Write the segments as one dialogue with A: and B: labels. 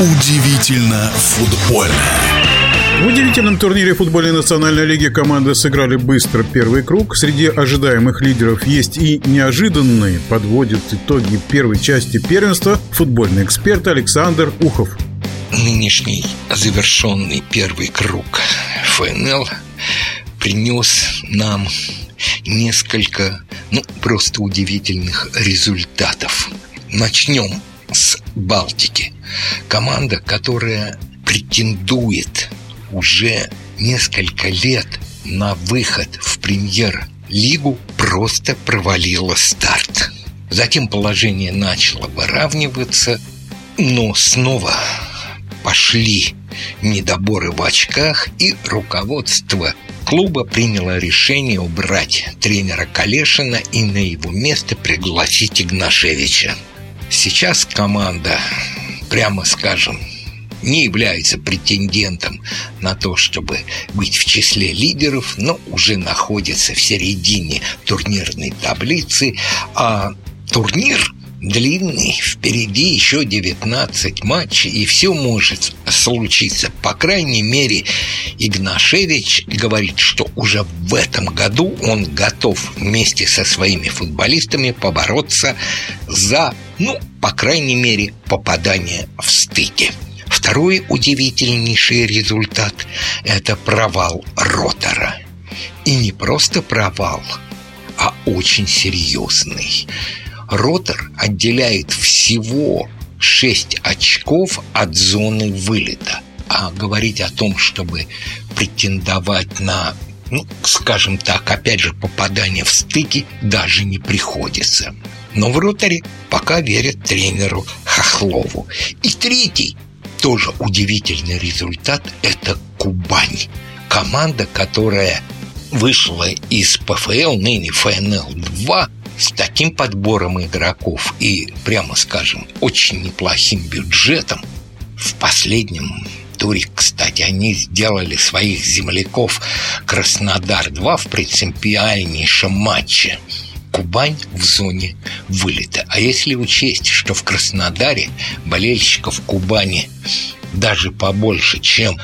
A: Удивительно футбольно.
B: В удивительном турнире футбольной национальной лиги команды сыграли быстро первый круг. Среди ожидаемых лидеров есть и неожиданные. Подводит итоги первой части первенства футбольный эксперт Александр Ухов.
C: Нынешний завершенный первый круг ФНЛ принес нам несколько, ну, просто удивительных результатов. Начнем с Балтики. Команда, которая претендует уже несколько лет на выход в премьер-лигу, просто провалила старт. Затем положение начало выравниваться, но снова пошли недоборы в очках, и руководство клуба приняло решение убрать тренера Калешина и на его место пригласить Игнашевича. Сейчас команда, прямо скажем, не является претендентом на то, чтобы быть в числе лидеров, но уже находится в середине турнирной таблицы, а турнир длинный, впереди еще 19 матчей, и все может случиться. По крайней мере, Игнашевич говорит, что уже в этом году он готов вместе со своими футболистами побороться за, ну, по крайней мере, попадание в стыке. Второй удивительнейший результат – это провал Ротора. И не просто провал, а очень серьезный – Ротор отделяет всего 6 очков от зоны вылета. А говорить о том, чтобы претендовать на, ну, скажем так, опять же, попадание в стыки даже не приходится. Но в роторе пока верят тренеру Хохлову. И третий, тоже удивительный результат, это Кубань. Команда, которая вышла из ПФЛ, ныне ФНЛ-2, с таким подбором игроков и, прямо скажем, очень неплохим бюджетом, в последнем туре, кстати, они сделали своих земляков Краснодар-2 в принципиальнейшем матче. Кубань в зоне вылета. А если учесть, что в Краснодаре болельщиков Кубани даже побольше, чем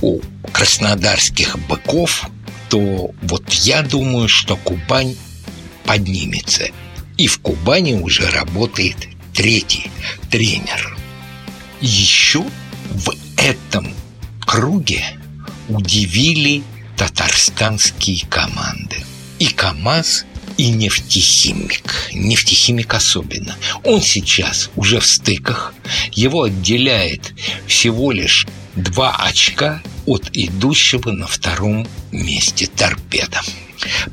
C: у краснодарских быков, то вот я думаю, что Кубань поднимется. И в Кубани уже работает третий тренер. Еще в этом круге удивили татарстанские команды. И КАМАЗ, и нефтехимик. Нефтехимик особенно. Он сейчас уже в стыках. Его отделяет всего лишь два очка от идущего на втором месте торпеда.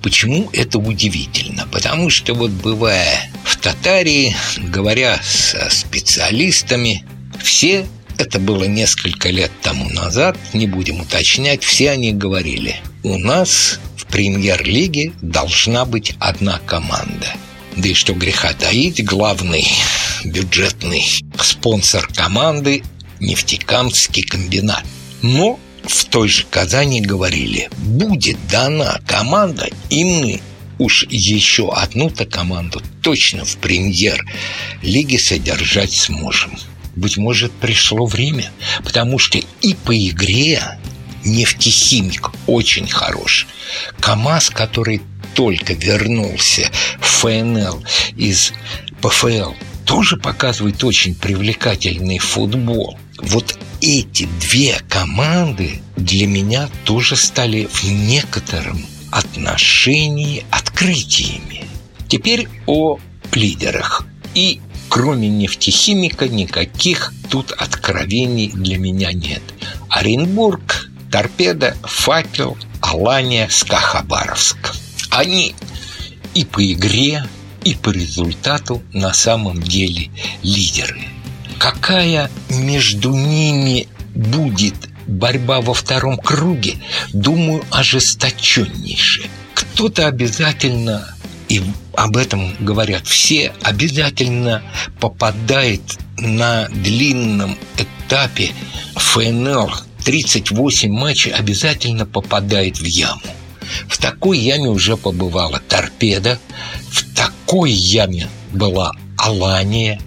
C: Почему это удивительно? Потому что вот бывая в Татарии, говоря со специалистами, все это было несколько лет тому назад, не будем уточнять, все они говорили, у нас в премьер-лиге должна быть одна команда. Да и что греха таить, главный бюджетный спонсор команды – нефтекамский комбинат. Но в той же Казани говорили, будет дана команда, и мы уж еще одну-то команду точно в премьер-лиге содержать сможем. Быть может, пришло время, потому что и по игре нефтехимик очень хорош. КАМАЗ, который только вернулся в ФНЛ из ПФЛ, тоже показывает очень привлекательный футбол. Вот эти две команды для меня тоже стали в некотором отношении открытиями. Теперь о лидерах. И кроме нефтехимика никаких тут откровений для меня нет. Оренбург, Торпеда, Факел, Алания, Скахабаровск. Они и по игре, и по результату на самом деле лидеры – Какая между ними будет борьба во втором круге, думаю, ожесточеннейшая. Кто-то обязательно, и об этом говорят все, обязательно попадает на длинном этапе ФНЛ 38 матчей обязательно попадает в яму. В такой яме уже побывала торпеда, в такой яме была Алания,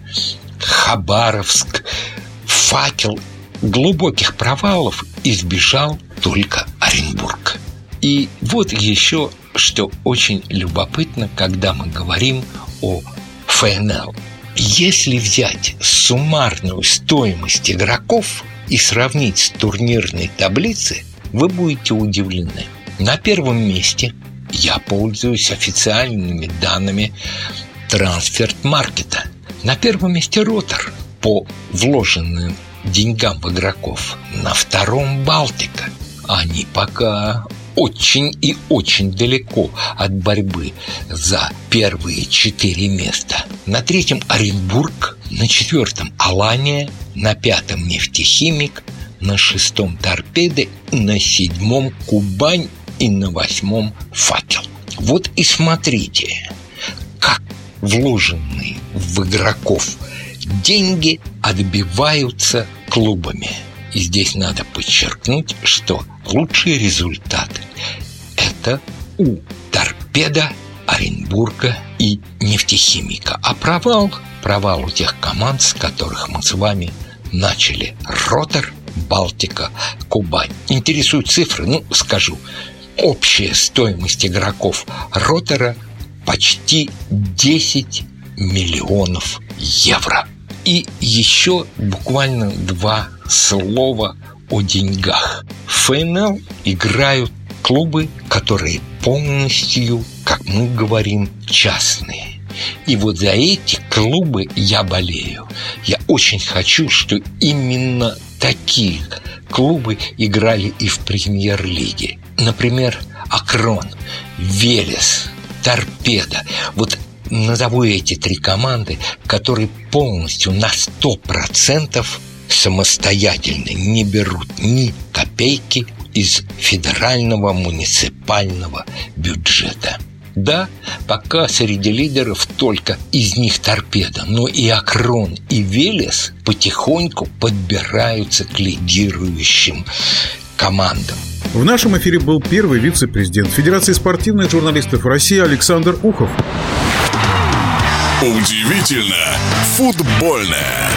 C: Хабаровск, факел. Глубоких провалов избежал только Оренбург. И вот еще что очень любопытно, когда мы говорим о ФНЛ. Если взять суммарную стоимость игроков и сравнить с турнирной таблицей, вы будете удивлены. На первом месте я пользуюсь официальными данными трансферт-маркета. На первом месте Ротор по вложенным деньгам игроков. На втором Балтика. Они пока очень и очень далеко от борьбы за первые четыре места. На третьем Оренбург, на четвертом Алания, на пятом Нефтехимик, на шестом Торпеды, на седьмом Кубань и на восьмом Факел. Вот и смотрите, вложенные в игроков деньги отбиваются клубами. И здесь надо подчеркнуть, что лучшие результаты – это у торпеда, Оренбурга и нефтехимика. А провал – провал у тех команд, с которых мы с вами начали. Ротор, Балтика, Кубань. Интересуют цифры? Ну, скажу. Общая стоимость игроков Ротора почти 10 миллионов евро. И еще буквально два слова о деньгах. В ФНЛ играют клубы, которые полностью, как мы говорим, частные. И вот за эти клубы я болею. Я очень хочу, что именно такие клубы играли и в премьер-лиге. Например, Акрон, Велес, Торпеда. Вот назову эти три команды, которые полностью на 100% самостоятельно не берут ни копейки из федерального муниципального бюджета. Да, пока среди лидеров только из них торпеда, но и Акрон, и Велес потихоньку подбираются к лидирующим командам.
B: В нашем эфире был первый вице-президент Федерации спортивных журналистов России Александр Ухов.
A: Удивительно футбольное.